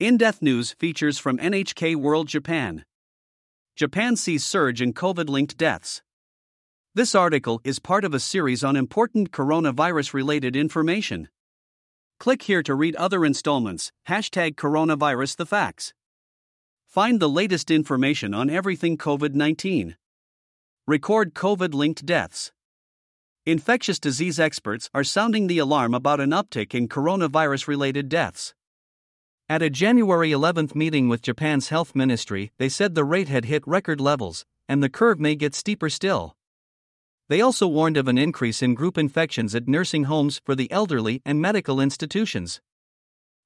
In Depth News features from NHK World Japan. Japan sees surge in COVID linked deaths. This article is part of a series on important coronavirus related information. Click here to read other installments. Hashtag coronavirus the facts. Find the latest information on everything COVID 19. Record COVID linked deaths. Infectious disease experts are sounding the alarm about an uptick in coronavirus related deaths. At a January 11 meeting with Japan's health ministry, they said the rate had hit record levels, and the curve may get steeper still. They also warned of an increase in group infections at nursing homes for the elderly and medical institutions.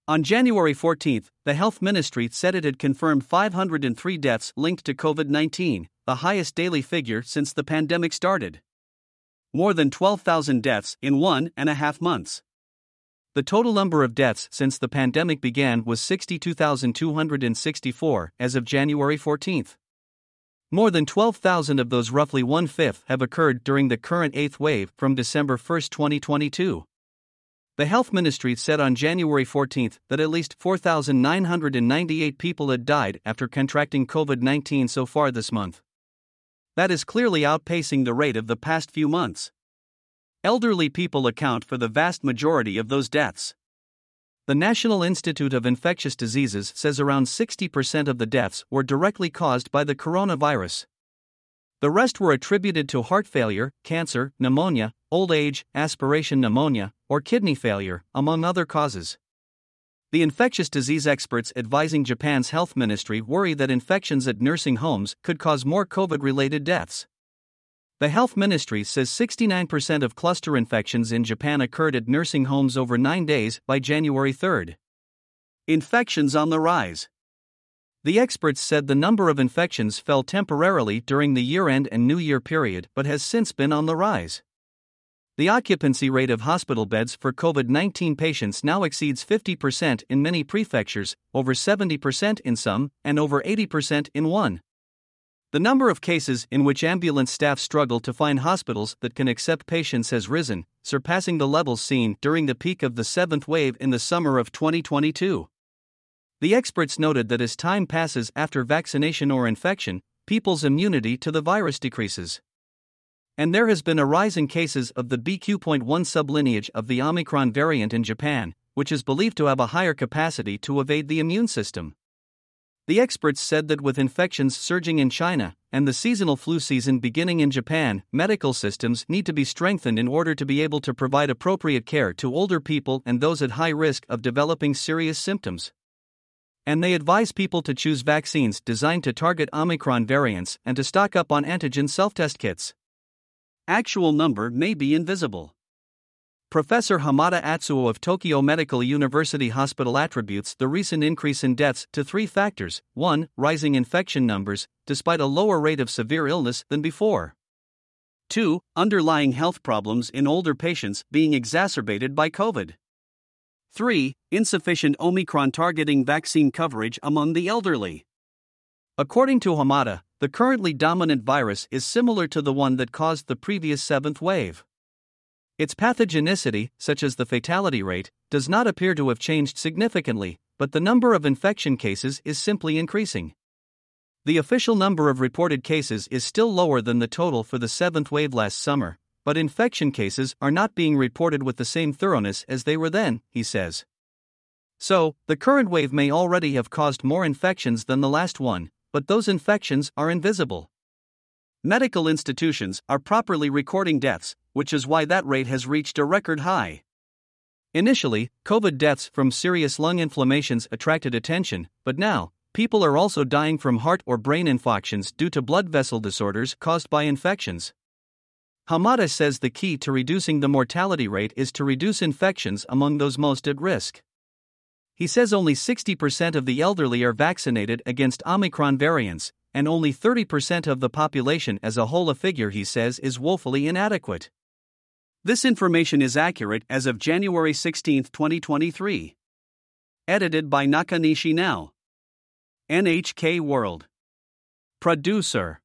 On January 14, the health ministry said it had confirmed 503 deaths linked to COVID 19, the highest daily figure since the pandemic started. More than 12,000 deaths in one and a half months. The total number of deaths since the pandemic began was 62,264 as of January 14. More than 12,000 of those, roughly one fifth, have occurred during the current eighth wave from December 1, 2022. The Health Ministry said on January 14 that at least 4,998 people had died after contracting COVID 19 so far this month. That is clearly outpacing the rate of the past few months. Elderly people account for the vast majority of those deaths. The National Institute of Infectious Diseases says around 60% of the deaths were directly caused by the coronavirus. The rest were attributed to heart failure, cancer, pneumonia, old age, aspiration pneumonia, or kidney failure, among other causes. The infectious disease experts advising Japan's health ministry worry that infections at nursing homes could cause more COVID related deaths. The health ministry says 69% of cluster infections in Japan occurred at nursing homes over nine days by January 3. Infections on the rise. The experts said the number of infections fell temporarily during the year end and New Year period but has since been on the rise. The occupancy rate of hospital beds for COVID 19 patients now exceeds 50% in many prefectures, over 70% in some, and over 80% in one. The number of cases in which ambulance staff struggle to find hospitals that can accept patients has risen, surpassing the levels seen during the peak of the seventh wave in the summer of 2022. The experts noted that as time passes after vaccination or infection, people's immunity to the virus decreases. And there has been a rise in cases of the BQ.1 sublineage of the Omicron variant in Japan, which is believed to have a higher capacity to evade the immune system. The experts said that with infections surging in China and the seasonal flu season beginning in Japan, medical systems need to be strengthened in order to be able to provide appropriate care to older people and those at high risk of developing serious symptoms. And they advise people to choose vaccines designed to target Omicron variants and to stock up on antigen self test kits. Actual number may be invisible. Professor Hamada Atsuo of Tokyo Medical University Hospital attributes the recent increase in deaths to three factors 1. Rising infection numbers, despite a lower rate of severe illness than before. 2. Underlying health problems in older patients being exacerbated by COVID. 3. Insufficient Omicron targeting vaccine coverage among the elderly. According to Hamada, the currently dominant virus is similar to the one that caused the previous seventh wave. Its pathogenicity, such as the fatality rate, does not appear to have changed significantly, but the number of infection cases is simply increasing. The official number of reported cases is still lower than the total for the seventh wave last summer, but infection cases are not being reported with the same thoroughness as they were then, he says. So, the current wave may already have caused more infections than the last one, but those infections are invisible. Medical institutions are properly recording deaths, which is why that rate has reached a record high. Initially, COVID deaths from serious lung inflammations attracted attention, but now, people are also dying from heart or brain infections due to blood vessel disorders caused by infections. Hamada says the key to reducing the mortality rate is to reduce infections among those most at risk. He says only 60% of the elderly are vaccinated against Omicron variants, and only 30% of the population as a whole, a figure he says is woefully inadequate. This information is accurate as of January 16, 2023. Edited by Nakanishi Now. NHK World. Producer